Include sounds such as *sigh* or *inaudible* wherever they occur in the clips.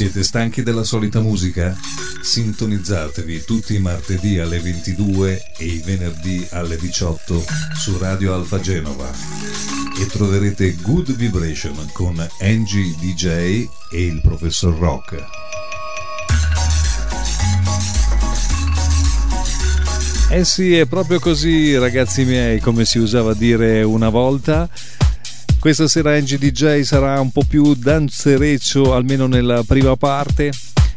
Siete stanchi della solita musica? Sintonizzatevi tutti i martedì alle 22 e i venerdì alle 18 su Radio Alfa Genova e troverete Good Vibration con Angie DJ e il professor Rock. Eh sì, è proprio così, ragazzi miei, come si usava dire una volta. Questa sera Angie DJ sarà un po' più danzereccio, almeno nella prima parte,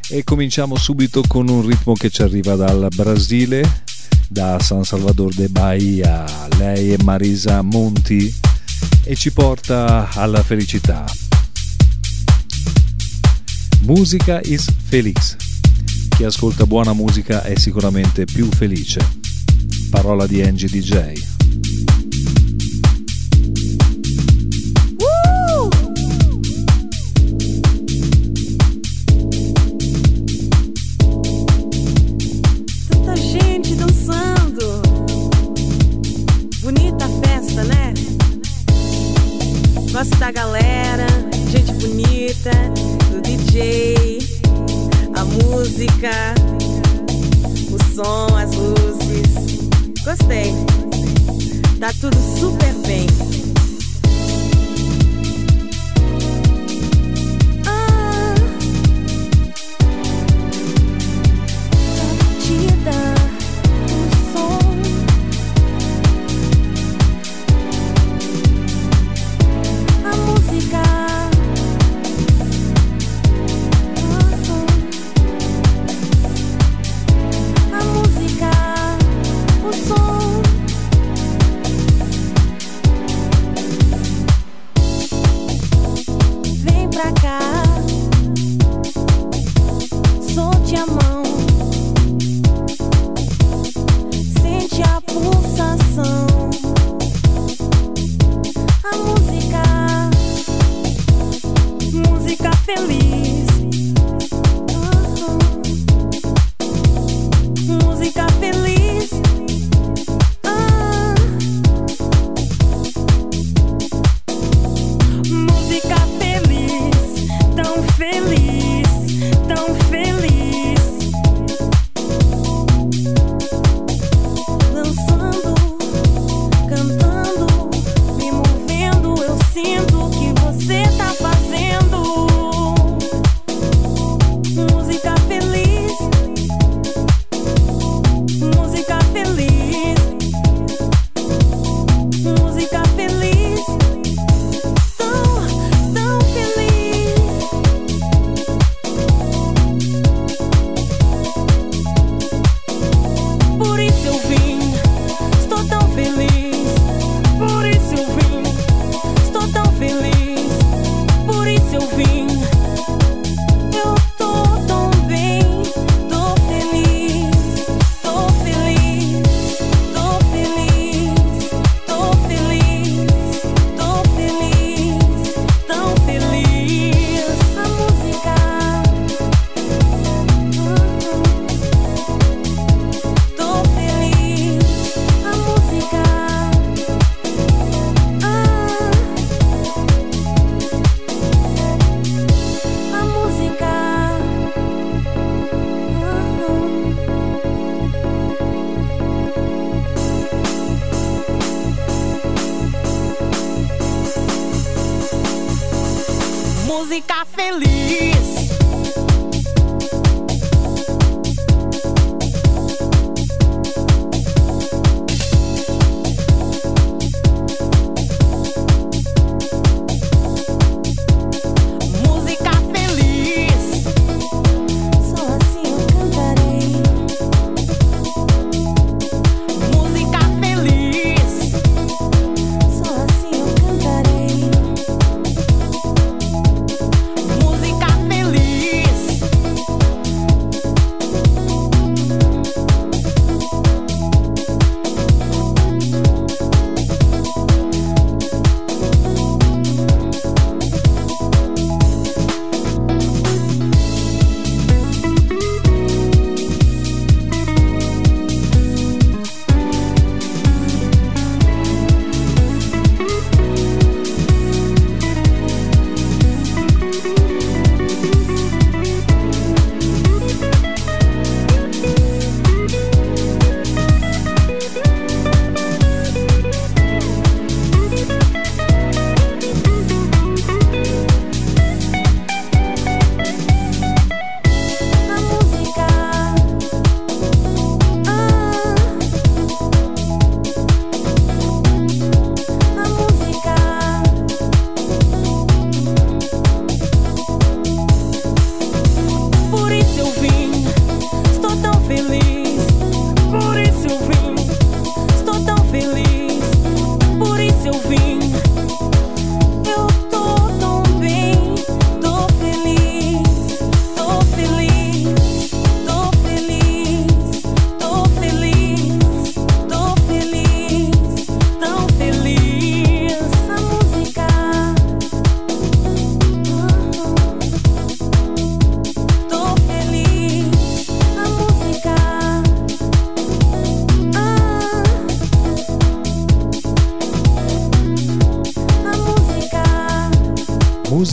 e cominciamo subito con un ritmo che ci arriva dal Brasile, da San Salvador de Bahia. Lei è Marisa Monti e ci porta alla felicità. Musica is Felix. Chi ascolta buona musica è sicuramente più felice. Parola di Angie DJ.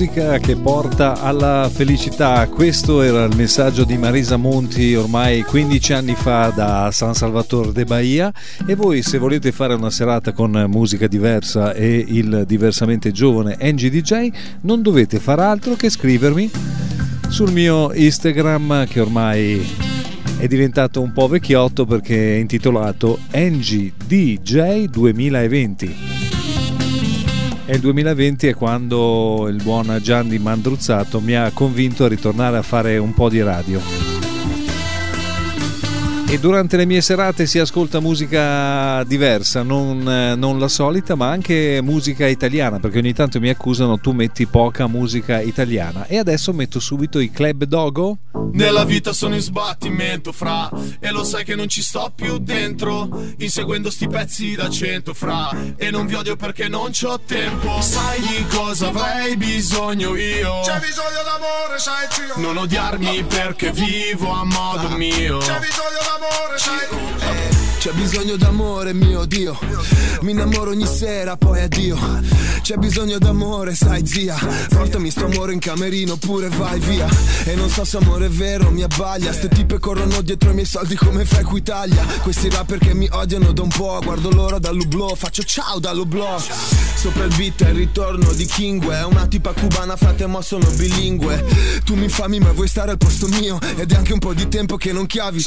Musica che porta alla felicità. Questo era il messaggio di Marisa Monti ormai 15 anni fa da San Salvatore de Bahia e voi se volete fare una serata con musica diversa e il diversamente giovane Angie DJ non dovete far altro che scrivermi sul mio Instagram che ormai è diventato un po' vecchiotto perché è intitolato Angie DJ 2020 e il 2020 è quando il buon Gianni Mandruzzato mi ha convinto a ritornare a fare un po' di radio e durante le mie serate si ascolta musica diversa, non, non, la solita, ma anche musica italiana, perché ogni tanto mi accusano tu metti poca musica italiana. E adesso metto subito i Club Dogo. Nella vita sono in sbattimento, fra, e lo sai che non ci sto più dentro, inseguendo sti pezzi da cento, fra, e non vi odio perché non c'ho tempo. Sai di cosa avrei bisogno io? C'è bisogno d'amore, sai zio. Non odiarmi perché vivo a modo mio. C'è bisogno d'amore amore, sai C'è bisogno d'amore, mio Dio. Mi innamoro ogni sera, poi addio. C'è bisogno d'amore, sai zia. Portami sto amore in camerino, pure vai via. E non so se amore è vero, mi abbaglia. Ste tipe corrono dietro i miei soldi come fai qui Italia Questi rapper che mi odiano da un po' Guardo loro dall'ublo, faccio ciao dall'ublo Sopra il beat è il ritorno di Kingwe È una tipa cubana, frate, ma sono bilingue. Tu mi infami ma vuoi stare al posto mio? Ed è anche un po' di tempo che non chiavi.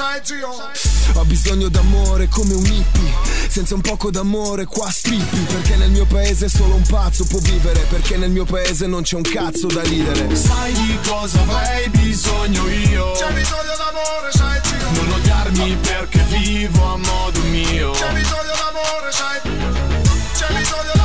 Ho bisogno d'amore come un hippie. Senza un poco d'amore qua strippi. Perché nel mio paese solo un pazzo può vivere. Perché nel mio paese non c'è un cazzo da ridere. Sai di cosa avrei bisogno io? C'è bisogno d'amore, sai zio Non odiarmi perché vivo a modo mio. C'è bisogno d'amore, sai. C'è bisogno d'amore,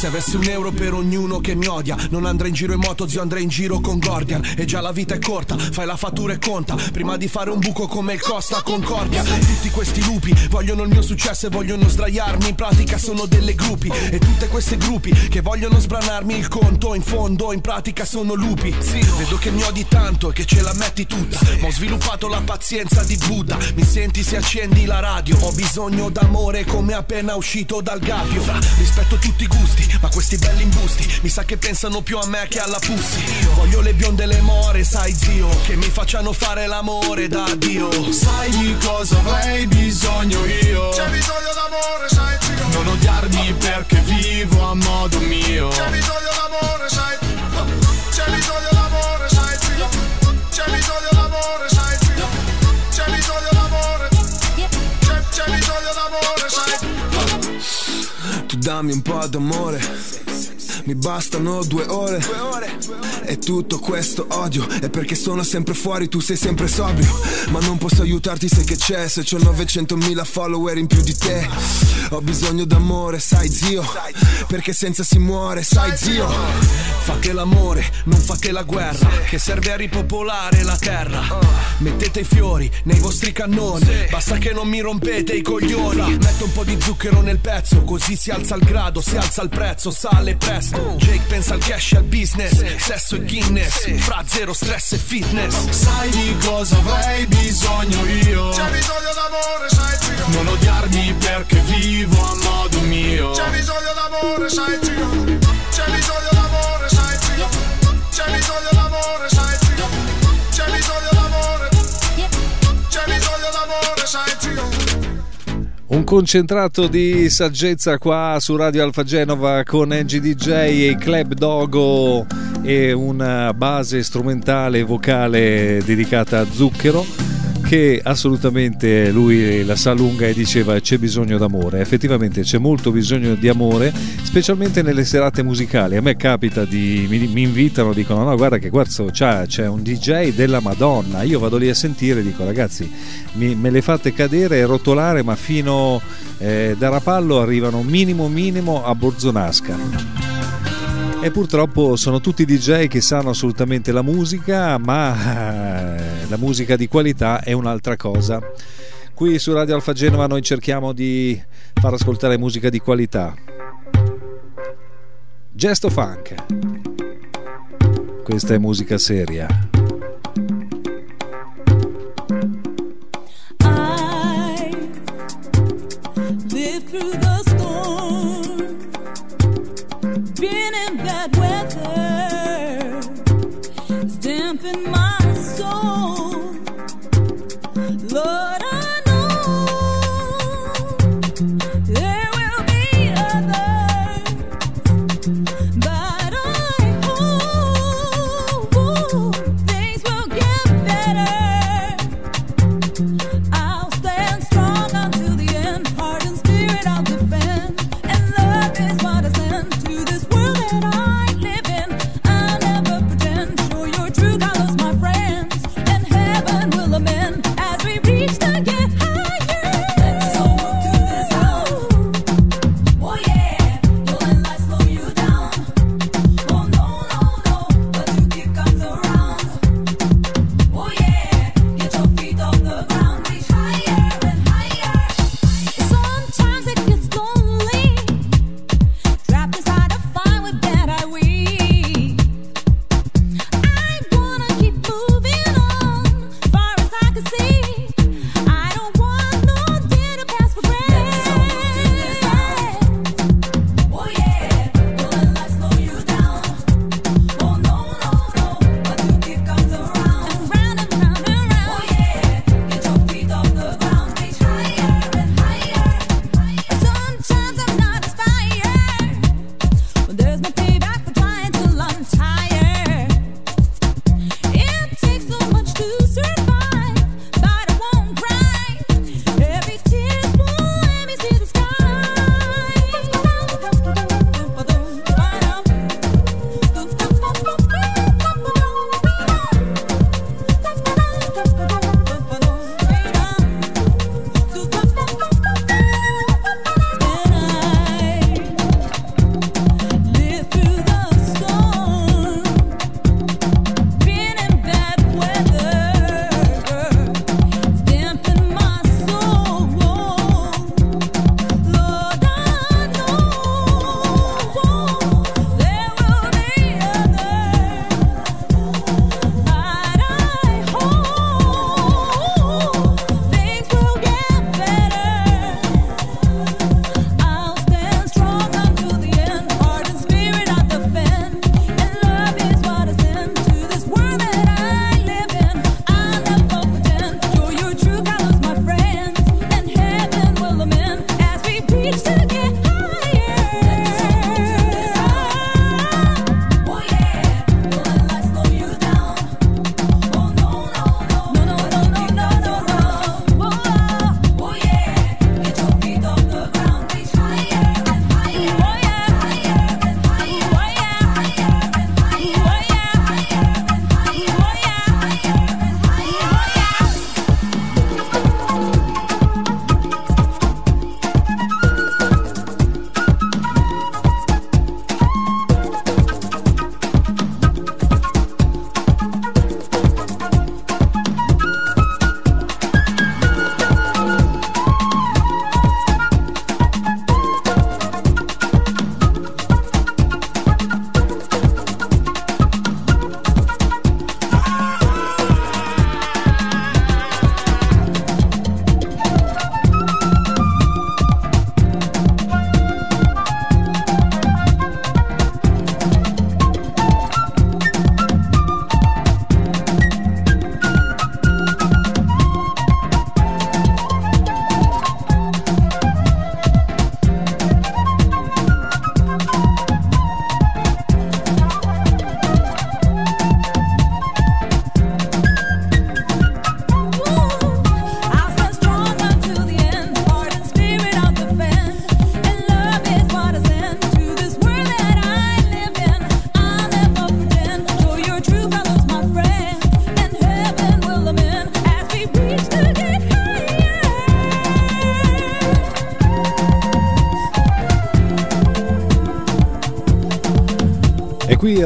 se avessi un euro per ognuno che mi odia Non andrei in giro in moto, zio andrei in giro con Gordian. E già la vita è corta, fai la fattura e conta Prima di fare un buco come il Costa Concordia. Tutti questi lupi vogliono il mio successo e vogliono sdraiarmi In pratica sono delle gruppi. E tutte queste gruppi che vogliono sbranarmi il conto In fondo in pratica sono lupi. Sì, vedo che mi odi tanto e che ce la metti tutta. Ma ho sviluppato la pazienza di Buddha. Mi senti se accendi la radio? Ho bisogno d'amore come appena uscito dal gabbio. Rispetto tutti i gusti ma questi belli imbusti mi sa che pensano più a me che alla pussy. Voglio le bionde e le more, sai zio Che mi facciano fare l'amore da Dio. Sai di cosa avrei bisogno io? C'è bisogno d'amore, sai zio. Non odiarmi perché vivo a modo mio. C'è bisogno d'amore, sai. C'è bisogno d'amore, sai zio. C'è bisogno d'amore, sai dammi un po' d'amore mi bastano due ore. E tutto questo odio È perché sono sempre fuori, tu sei sempre sobrio. Ma non posso aiutarti, sai che c'è Se ho 900.000 follower in più di te. Ho bisogno d'amore, sai zio Perché senza si muore, sai zio. Fate l'amore, non fate la guerra Che serve a ripopolare la terra. Mettete i fiori nei vostri cannoni Basta che non mi rompete i coglioni. Metto un po' di zucchero nel pezzo Così si alza il grado, si alza il prezzo Sale presto Jake pensa al cash e al business. Sesso e Guinness. Fra zero stress e fitness. Sai di cosa avrei bisogno io? C'è bisogno d'amore, sai zio Non odiarmi perché vivo a modo mio. C'è bisogno d'amore, sai zio C'è bisogno d'amore, sai zio C'è bisogno d'amore, sai zio C'è bisogno d'amore. C'è bisogno d'amore, sai zio un concentrato di saggezza qua su Radio Alfa Genova con Angie DJ e Club Dogo e una base strumentale e vocale dedicata a Zucchero che assolutamente lui la sa lunga e diceva c'è bisogno d'amore. Effettivamente c'è molto bisogno di amore, specialmente nelle serate musicali. A me capita di mi, mi invitano, dicono no guarda che guarda c'è, c'è, un DJ della Madonna. Io vado lì a sentire e dico ragazzi mi, me le fate cadere e rotolare ma fino eh, da Rapallo arrivano minimo minimo a Borzonasca. E purtroppo sono tutti DJ che sanno assolutamente la musica, ma eh, la musica di qualità è un'altra cosa. Qui su Radio Alfa Genova noi cerchiamo di far ascoltare musica di qualità. Gesto funk. Questa è musica seria. Love.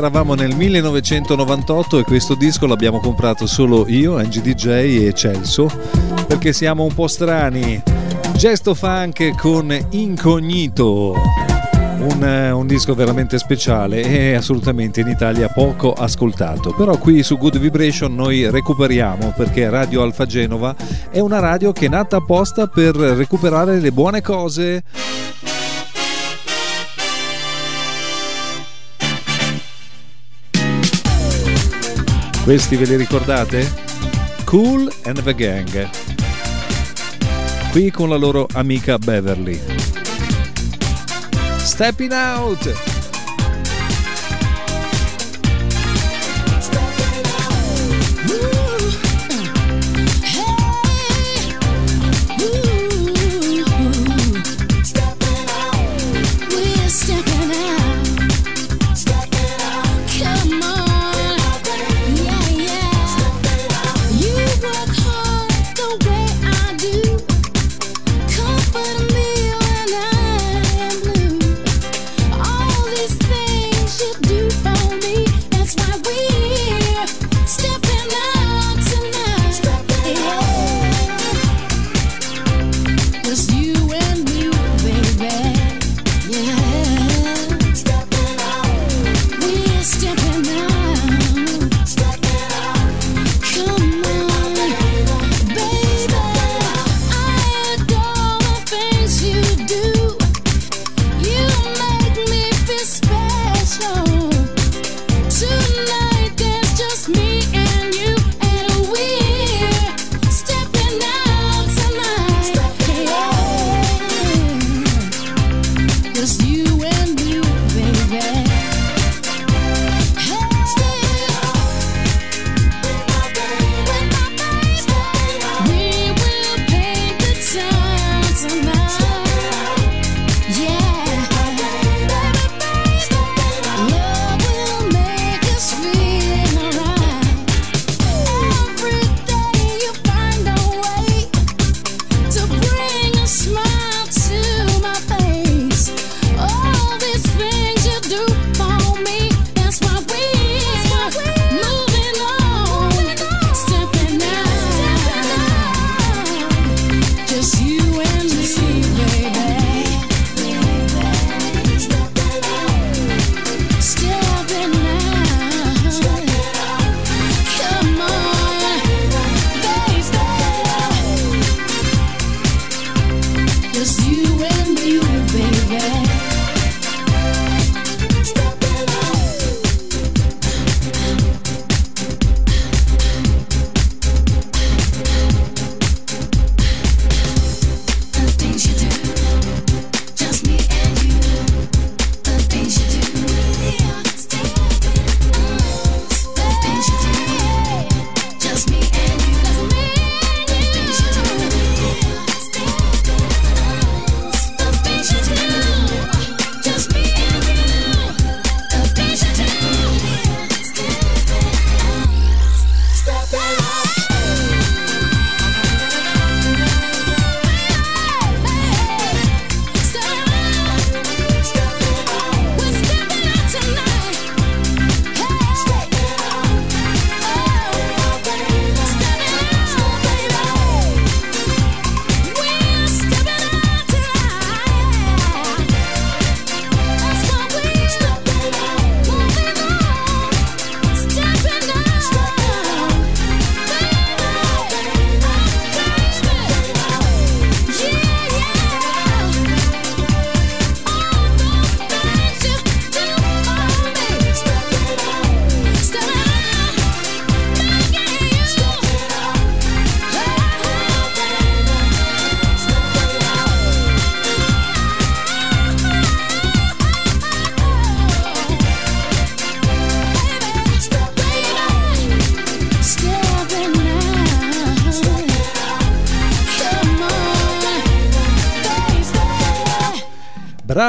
Eravamo nel 1998 e questo disco l'abbiamo comprato solo io, Angie DJ e Celso, perché siamo un po' strani. Gesto funk con Incognito. Un, un, disco veramente speciale e assolutamente in Italia poco ascoltato. Però qui su Good Vibration noi recuperiamo perché Radio Alfa Genova è una radio che è nata apposta per recuperare le buone cose Questi ve li ricordate? Cool and the Gang. Qui con la loro amica Beverly. Stepping out!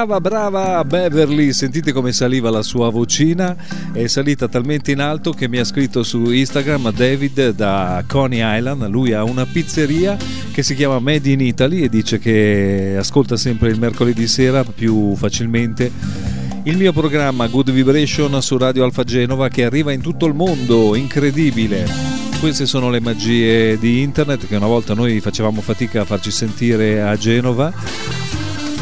Brava, brava Beverly, sentite come saliva la sua vocina, è salita talmente in alto che mi ha scritto su Instagram David da Coney Island, lui ha una pizzeria che si chiama Made in Italy e dice che ascolta sempre il mercoledì sera più facilmente il mio programma Good Vibration su Radio Alfa Genova che arriva in tutto il mondo, incredibile. Queste sono le magie di internet che una volta noi facevamo fatica a farci sentire a Genova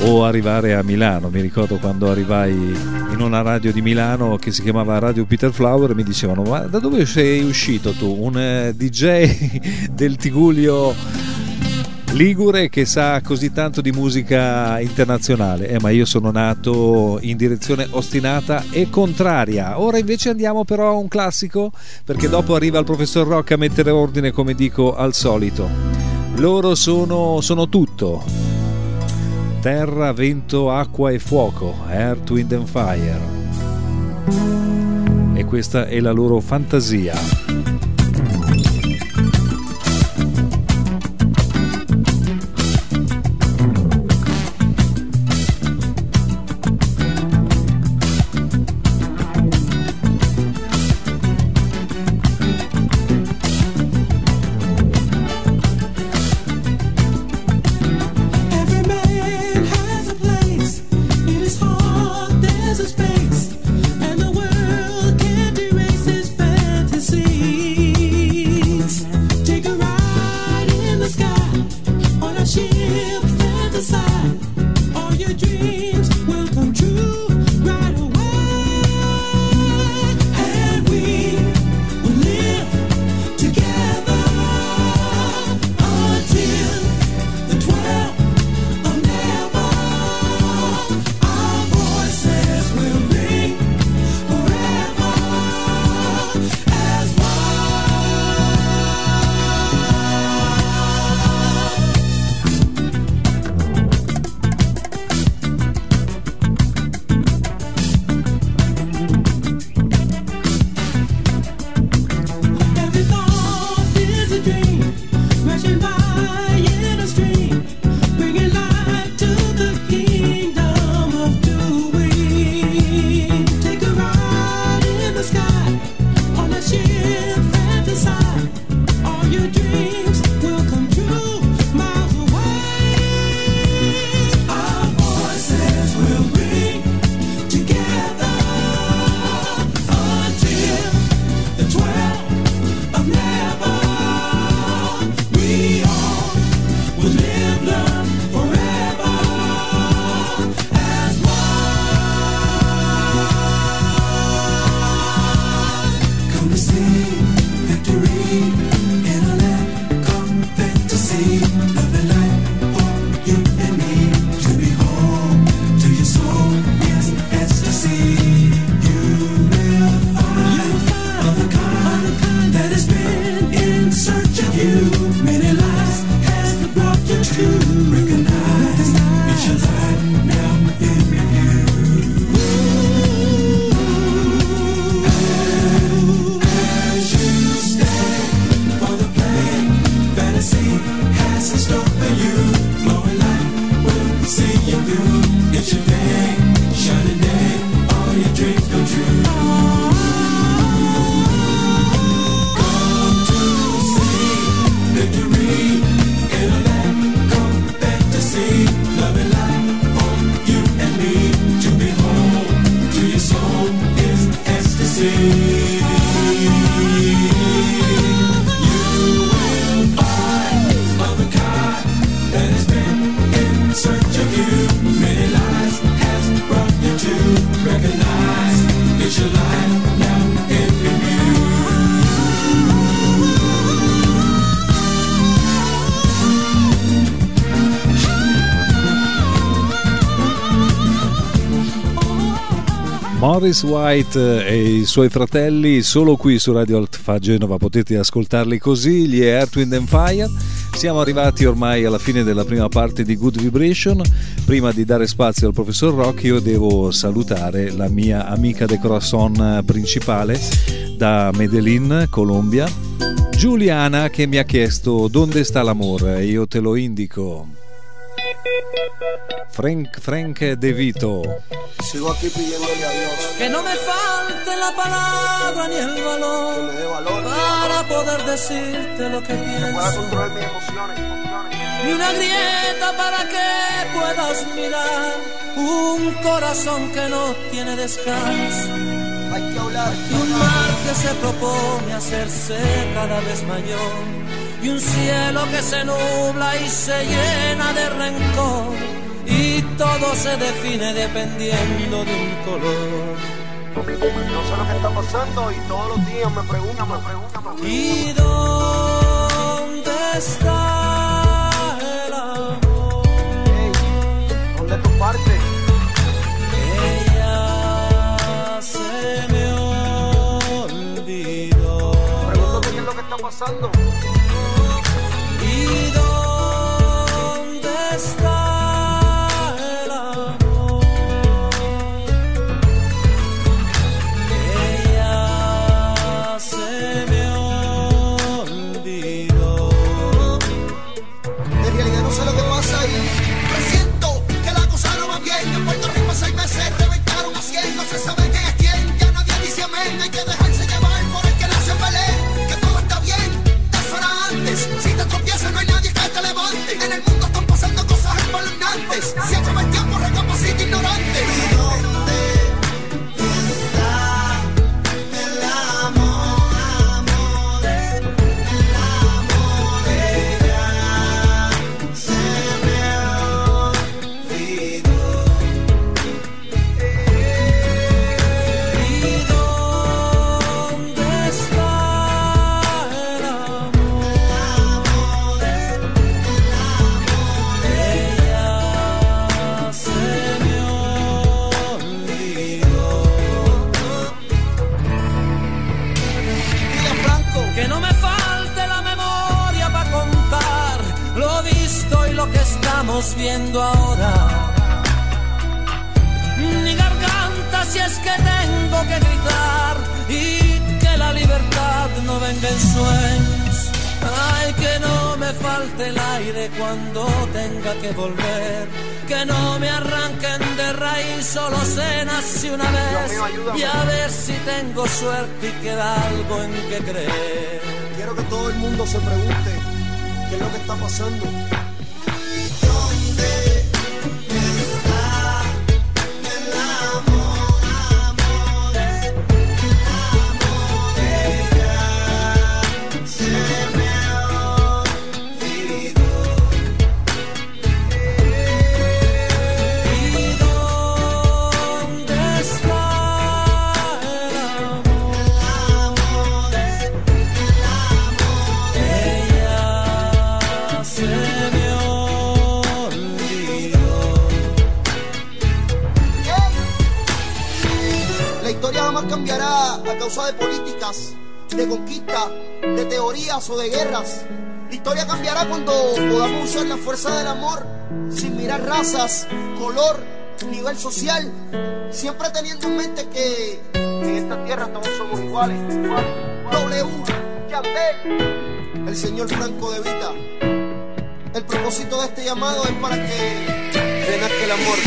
o arrivare a Milano. Mi ricordo quando arrivai in una radio di Milano che si chiamava Radio Peter Flower e mi dicevano ma da dove sei uscito tu? Un eh, DJ *laughs* del Tigullio Ligure che sa così tanto di musica internazionale, eh, ma io sono nato in direzione ostinata e contraria. Ora invece andiamo però a un classico, perché dopo arriva il professor Rock a mettere ordine come dico al solito. Loro sono, sono tutto. Terra, vento, acqua e fuoco, Earth, Wind and Fire. E questa è la loro fantasia. Morris White e i suoi fratelli solo qui su Radio Alfa Genova potete ascoltarli così, gli Earth, Wind and Fire. Siamo arrivati ormai alla fine della prima parte di Good Vibration. Prima di dare spazio al professor Rock io devo salutare la mia amica de corazon principale da Medellin, Colombia, Giuliana che mi ha chiesto dove sta l'amore, io te lo indico. Frank, Frank De Vito. Sigo aquí pidiéndole a Dios que no me falte la palabra ni el que valor me dé valor para poder decirte lo que que pueda pienso. controlar mis emociones. Ni una grieta para que puedas mirar un corazón que no tiene descanso. Hay que hablar. Y un mar que se propone hacerse cada vez mayor. Y un cielo que se nubla y se llena de rencor. Y todo se define dependiendo de un color. No sé lo que está pasando y todos los días me preguntan, me preguntan, me preguntan. ¿Y dónde está el amor? ¿Dónde tu parte? Ella se me olvidó. Qué es lo que está pasando. Jamás cambiará a causa de políticas, de conquista, de teorías o de guerras. La historia cambiará cuando podamos usar la fuerza del amor sin mirar razas, color, nivel social, siempre teniendo en mente que en esta tierra todos somos iguales. W, Yandel, el señor Franco de Vita. El propósito de este llamado es para que renazca el amor.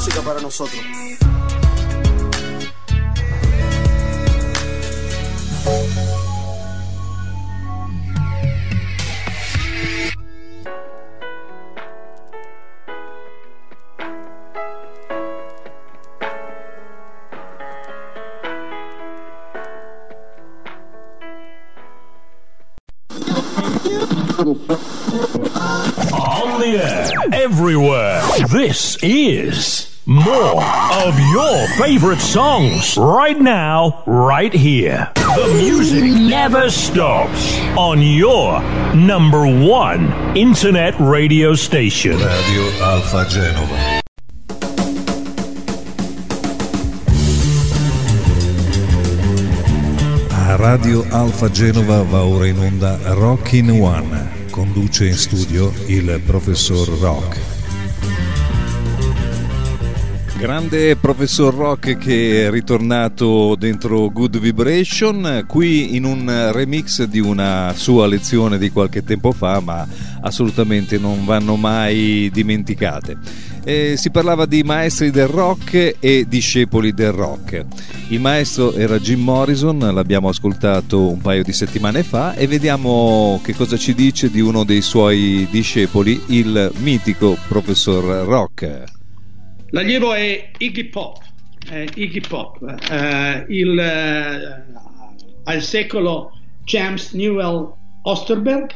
Música para nosotros. Of your favorite songs right now, right here. The music never stops on your number one internet radio station. Radio Alfa Genova. A Radio Alfa Genova va ora in onda Rockin' One. Conduce in studio il professor Rock. Grande professor Rock che è ritornato dentro Good Vibration, qui in un remix di una sua lezione di qualche tempo fa, ma assolutamente non vanno mai dimenticate. Eh, si parlava di maestri del rock e discepoli del rock. Il maestro era Jim Morrison, l'abbiamo ascoltato un paio di settimane fa e vediamo che cosa ci dice di uno dei suoi discepoli, il mitico professor Rock. L'allievo è Iggy Pop, eh, Iggy Pop. Eh, il, eh, al secolo James Newell Osterberg,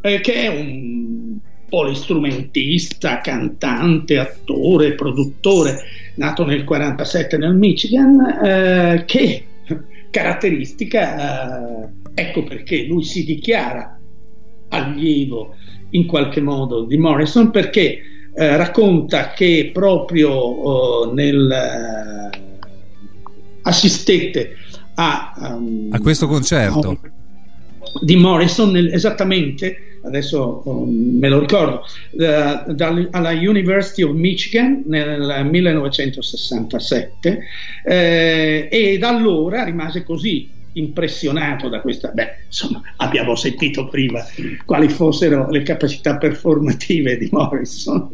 eh, che è un polistrumentista, cantante, attore, produttore, nato nel 47 nel Michigan, eh, che *laughs* caratteristica, eh, ecco perché lui si dichiara allievo in qualche modo di Morrison, perché eh, racconta che proprio nel assistette a, um, a questo concerto? Di Morrison nel, esattamente adesso um, me lo ricordo uh, dal, alla University of Michigan nel 1967 eh, e da allora rimase così impressionato da questa, beh, insomma, abbiamo sentito prima quali fossero le capacità performative di Morrison,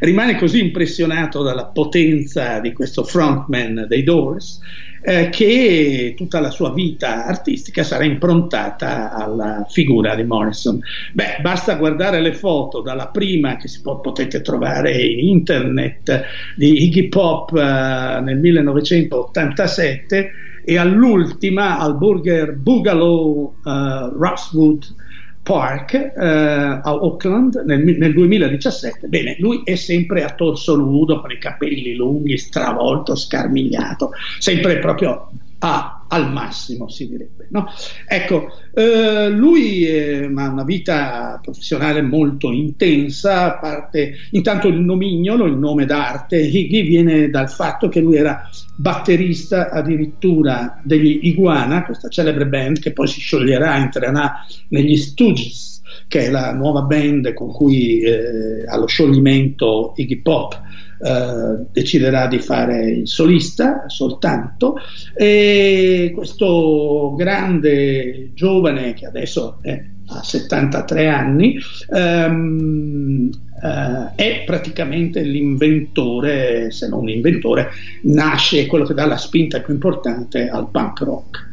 rimane così impressionato dalla potenza di questo frontman dei Doors eh, che tutta la sua vita artistica sarà improntata alla figura di Morrison. Beh, basta guardare le foto dalla prima che si può, potete trovare in internet di Iggy Pop eh, nel 1987 e all'ultima al Burger Boogaloo uh, Roxwood Park uh, a Auckland nel, nel, 2017. Bene, lui è sempre a torso nudo con i capelli lunghi, stravolto, scarmigliato, sempre proprio a, al massimo, si direbbe. No? Ecco, eh, lui eh, ha una vita professionale molto intensa, parte intanto il nomignolo, il nome d'arte, Higgy viene dal fatto che lui era batterista addirittura degli Iguana, questa celebre band che poi si scioglierà, entrerà negli Stooges, che è la nuova band con cui eh, allo scioglimento Iggy Pop eh, deciderà di fare il solista soltanto e questo grande giovane che adesso è, ha 73 anni ehm, eh, è praticamente l'inventore, se non l'inventore, nasce quello che dà la spinta più importante al punk rock.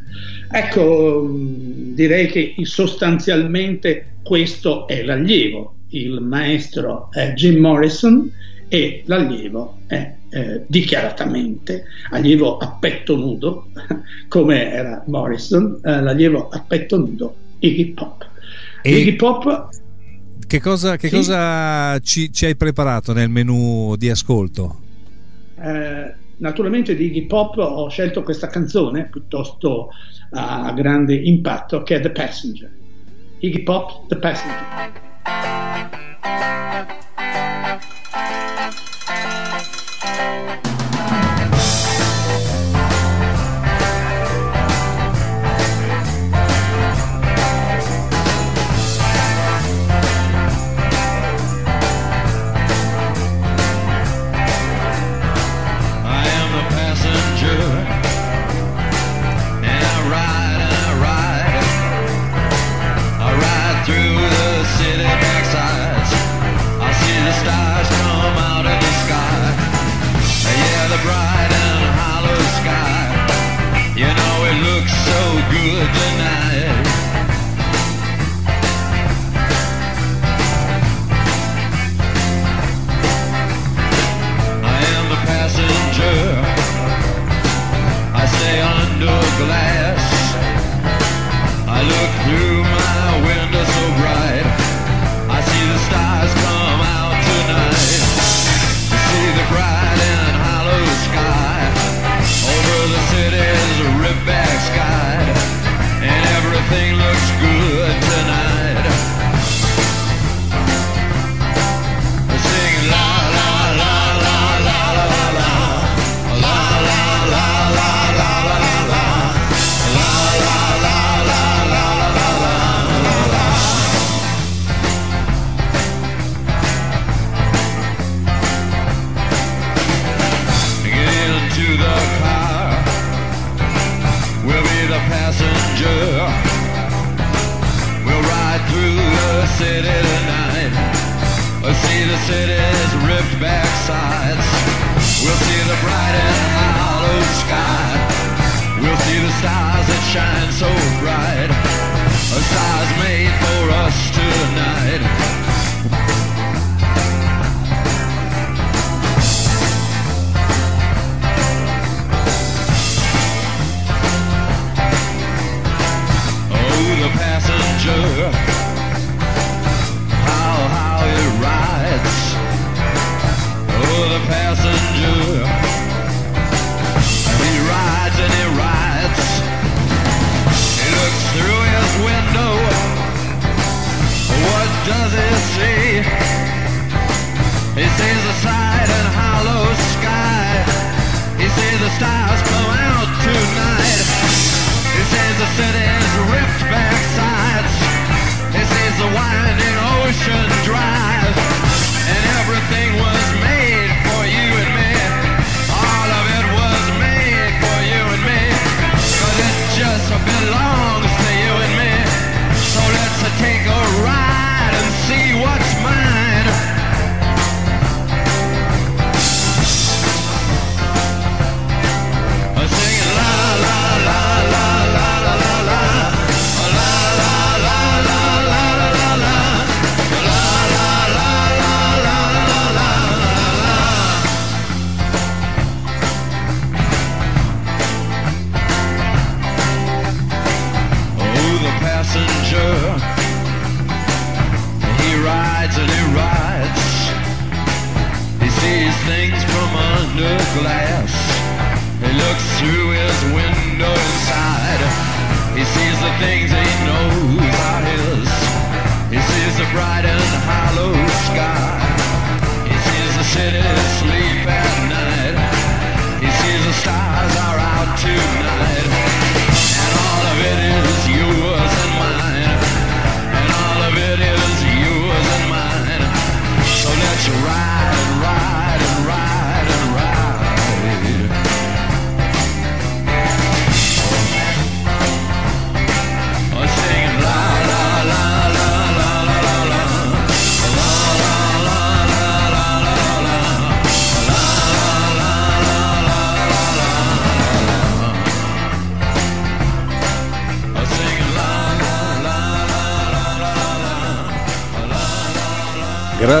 Ecco, direi che sostanzialmente questo è l'allievo. Il maestro è Jim Morrison, e l'allievo è eh, dichiaratamente allievo a petto nudo, *laughs* come era Morrison, eh, l'allievo a petto nudo Iggy Pop. E Iggy Pop che cosa, che sì. cosa ci, ci, hai preparato nel menu di ascolto? Eh, naturalmente di Iggy Pop ho scelto questa canzone piuttosto a grande impatto che è The Passenger. Iggy Pop, The Passenger.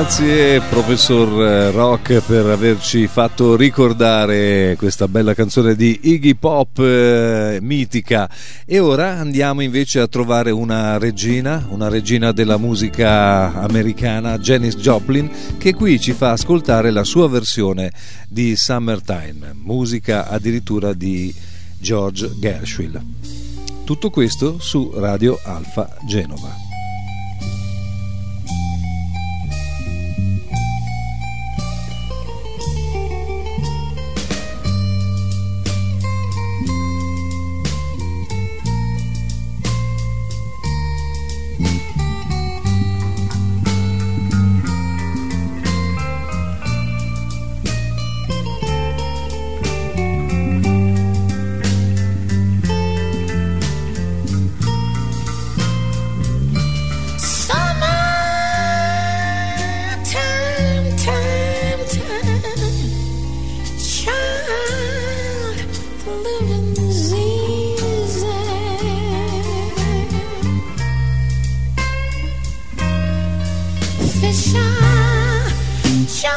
Grazie professor eh, Rock per averci fatto ricordare questa bella canzone di Iggy Pop eh, mitica e ora andiamo invece a trovare una regina, una regina della musica americana, Janis Joplin, che qui ci fa ascoltare la sua versione di Summertime, musica addirittura di George Gershwin. Tutto questo su Radio Alfa Genova.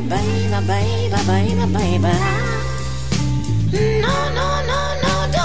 baby, baby, baby, baby. No, no, no, no, don't.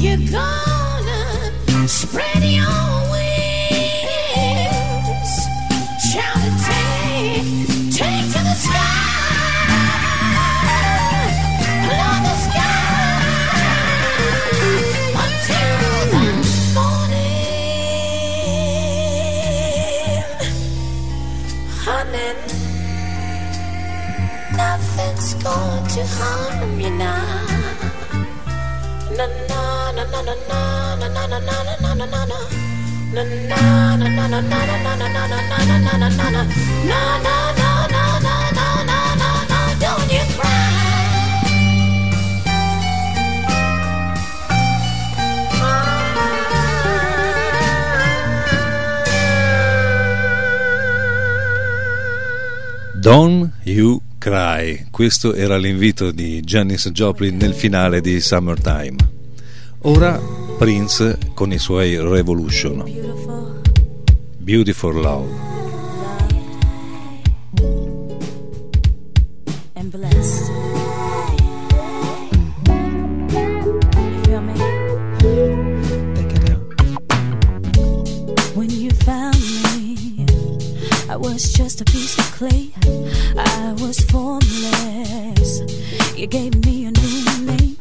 You're gonna spread your to harm you now. Na na na na na na na na na na na na na na. Na na na na na na na na na na na na na na na na. Na na na na na na na. Don't You Cry. Questo era l'invito di Janis Joplin nel finale di Summertime. Ora Prince con i suoi Revolution. Beautiful Love. You gave me a new name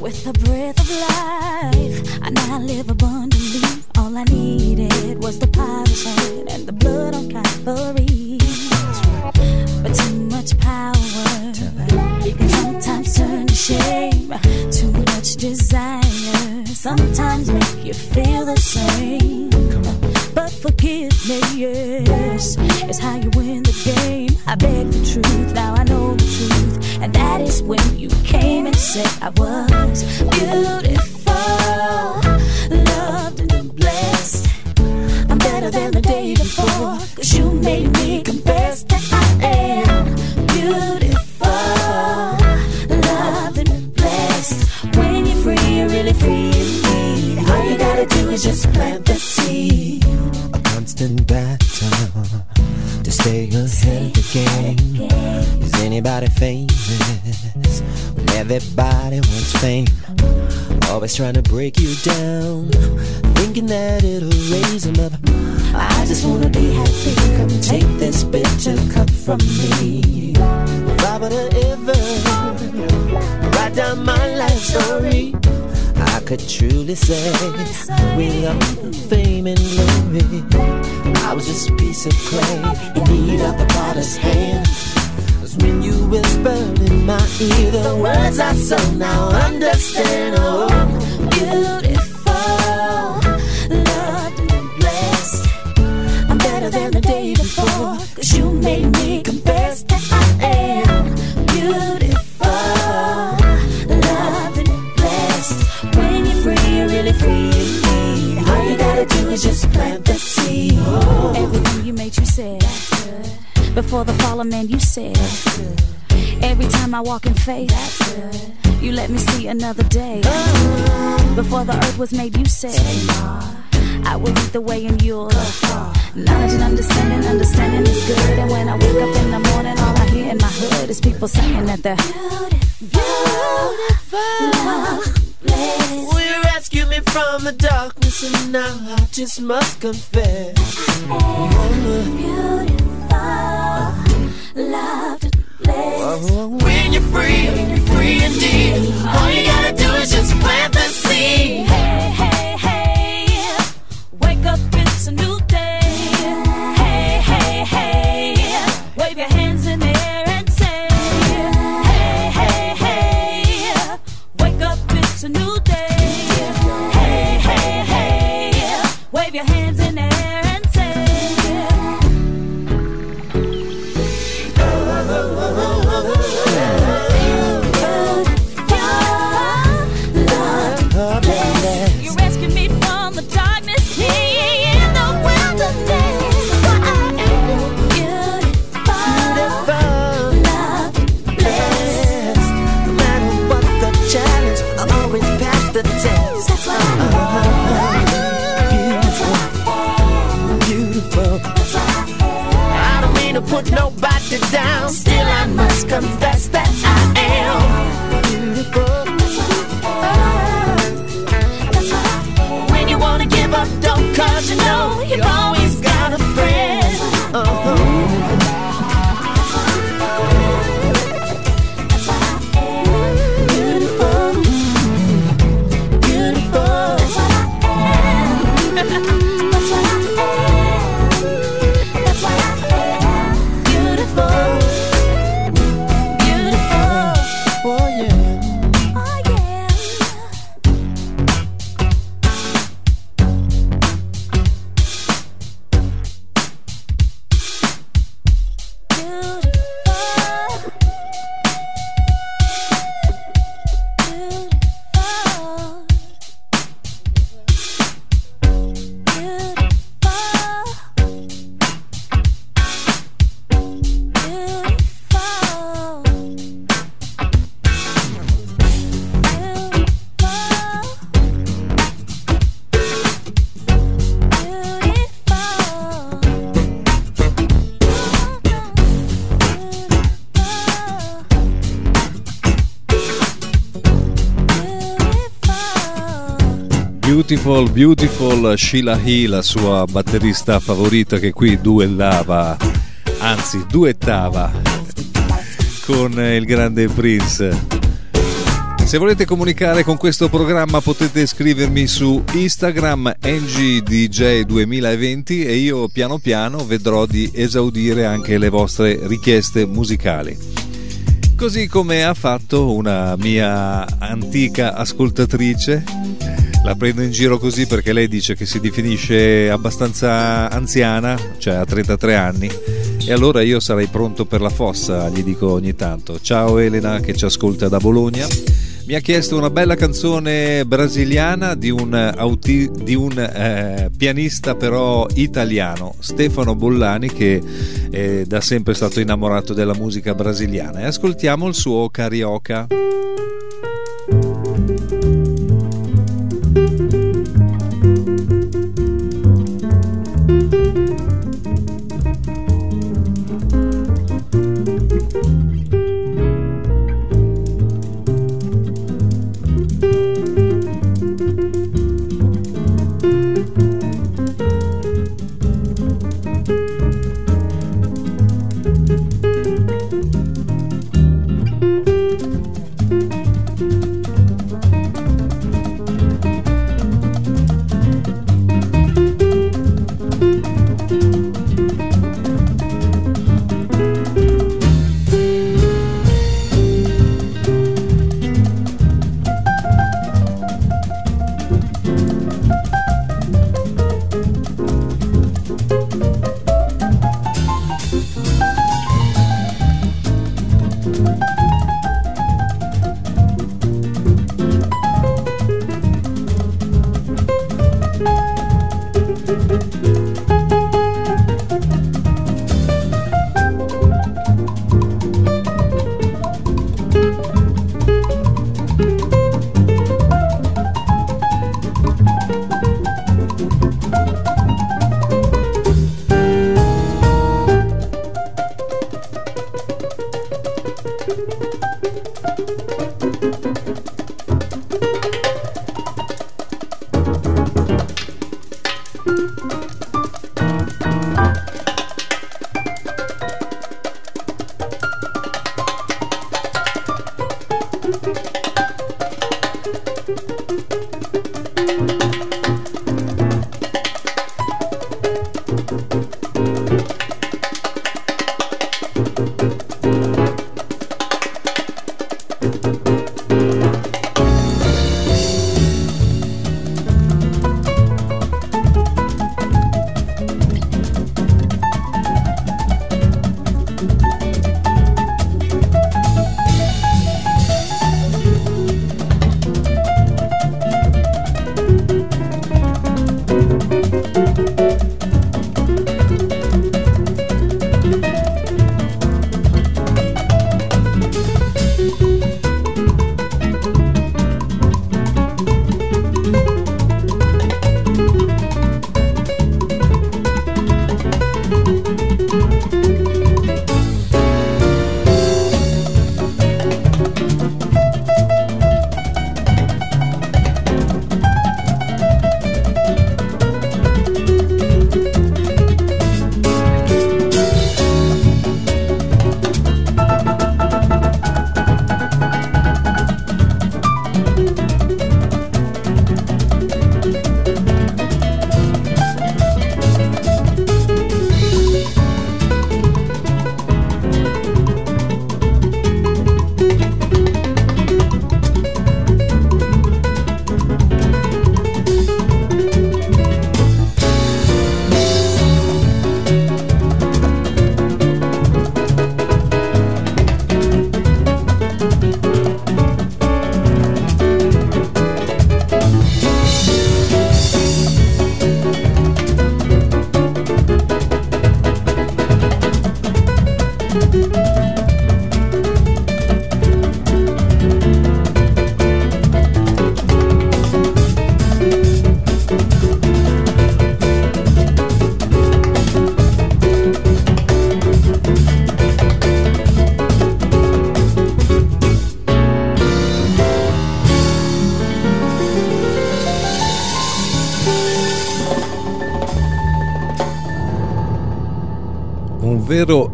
with the breath of life. I now live abundantly. All I needed was the hand and the blood on Calvary. But too much power can sometimes turn to shame. Too much desire sometimes make you feel the same. But forgiveness is how you win the game. I beg the truth, now I know the truth. And that is when you came and said I was beautiful, anybody famous when everybody wants fame? Always trying to break you down, thinking that it'll raise them up. I just wanna be happy. Come take this bitter cup from me. If I to ever write down my life story, I could truly say we love fame and glory. I was just a piece of clay in need of the potter's hand. When you whispered in my ear the words I so now understand. Oh, Beautiful, loved and blessed. I'm better than the day before. Cause you made me confess that I am beautiful, loved and blessed. When you're free, you're really free. All you gotta do is just plant Before the fall of man, you said. Every time I walk in faith, you let me see another day. Before the earth was made, you said, I will lead the way and you'll. Knowledge and understanding, understanding is good. And when I wake up in the morning, all I hear in my hood is people saying that they're Will you rescue me from the darkness? And now I just must confess. When you're free, free indeed. All you gotta do is just plant the seed. Beautiful, beautiful Sheila He, la sua batterista favorita che qui duellava, anzi duettava con il grande Prince. Se volete comunicare con questo programma potete scrivermi su Instagram ngdj2020 e io piano piano vedrò di esaudire anche le vostre richieste musicali. Così come ha fatto una mia antica ascoltatrice la prendo in giro così perché lei dice che si definisce abbastanza anziana, cioè ha 33 anni, e allora io sarei pronto per la fossa, gli dico ogni tanto. Ciao Elena che ci ascolta da Bologna. Mi ha chiesto una bella canzone brasiliana di un, auti- di un eh, pianista però italiano, Stefano Bollani, che è da sempre stato innamorato della musica brasiliana. E ascoltiamo il suo Carioca.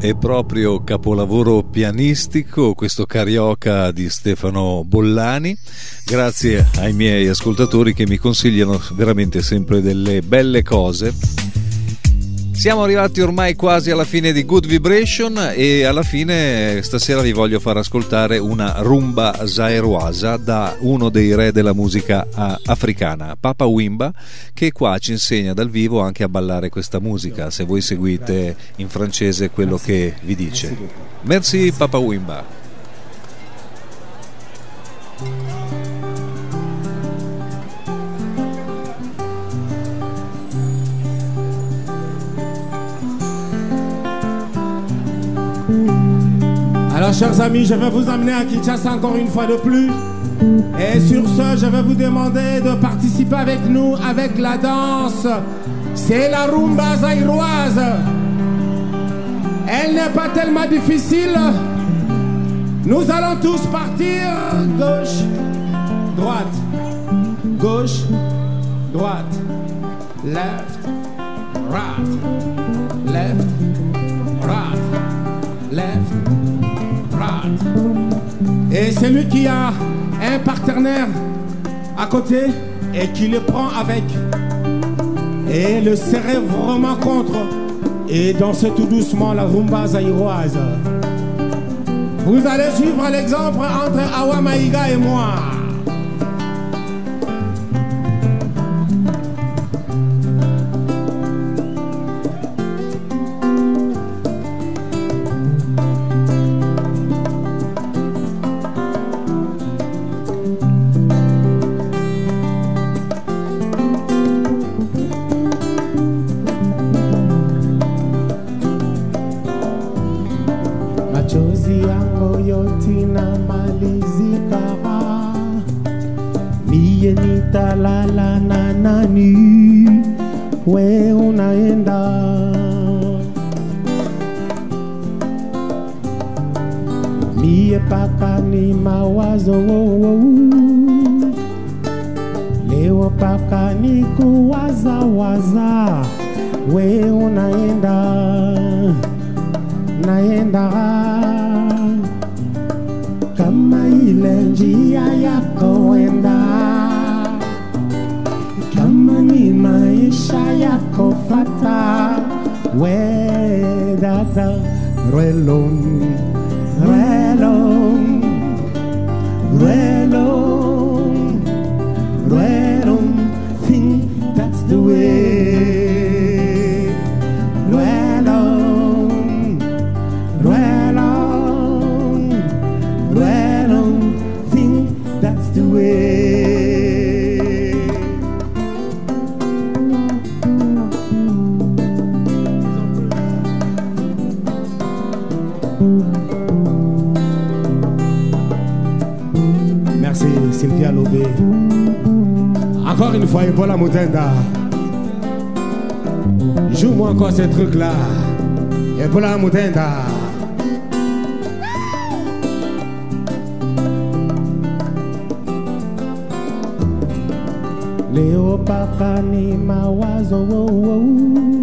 E proprio capolavoro pianistico, questo carioca di Stefano Bollani. Grazie ai miei ascoltatori che mi consigliano veramente sempre delle belle cose. Siamo arrivati ormai quasi alla fine di Good Vibration e alla fine stasera vi voglio far ascoltare una rumba zairoasa da uno dei re della musica africana, Papa Wimba, che qua ci insegna dal vivo anche a ballare questa musica, se voi seguite in francese quello che vi dice. Merci Papa Wimba. Alors, chers amis, je vais vous amener à Kinshasa encore une fois de plus. Et sur ce, je vais vous demander de participer avec nous avec la danse. C'est la rumba zaïroise. Elle n'est pas tellement difficile. Nous allons tous partir gauche, droite, gauche, droite, left, right, left, Et celui qui a un partenaire à côté et qui le prend avec et le serrer vraiment contre et danser tout doucement la rumba zaïroise. Vous allez suivre l'exemple entre Awa Maïga et moi. Yote miye nitalala na nani? We unaenda. Mie paka ni mawazo leo paka ni kuwazawaza, we unaenda. Naenda. kama where that the foyer Bola Moutenda. Joue-moi encore ces trucs-là. Et Bola Moutenda. Leo papa ni mawazo oh, oh, oh.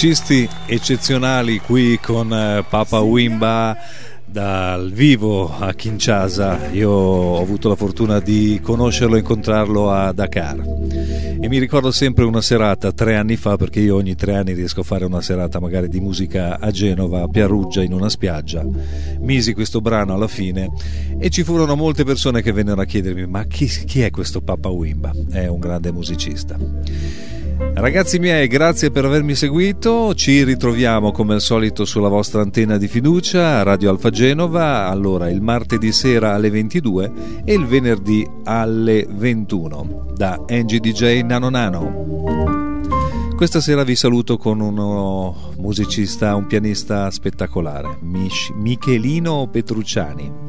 Musicisti eccezionali qui con eh, Papa Wimba dal vivo a Kinshasa. Io ho avuto la fortuna di conoscerlo e incontrarlo a Dakar. E mi ricordo sempre una serata tre anni fa, perché io ogni tre anni riesco a fare una serata magari di musica a Genova, a Piaruggia, in una spiaggia. Misi questo brano alla fine e ci furono molte persone che vennero a chiedermi: ma chi, chi è questo Papa Wimba? È un grande musicista. Ragazzi miei, grazie per avermi seguito. Ci ritroviamo come al solito sulla vostra antenna di fiducia, Radio Alfa Genova, allora il martedì sera alle 22 e il venerdì alle 21 da NGDJ Nano Nano. Questa sera vi saluto con uno musicista, un pianista spettacolare, Mich- Michelino Petrucciani.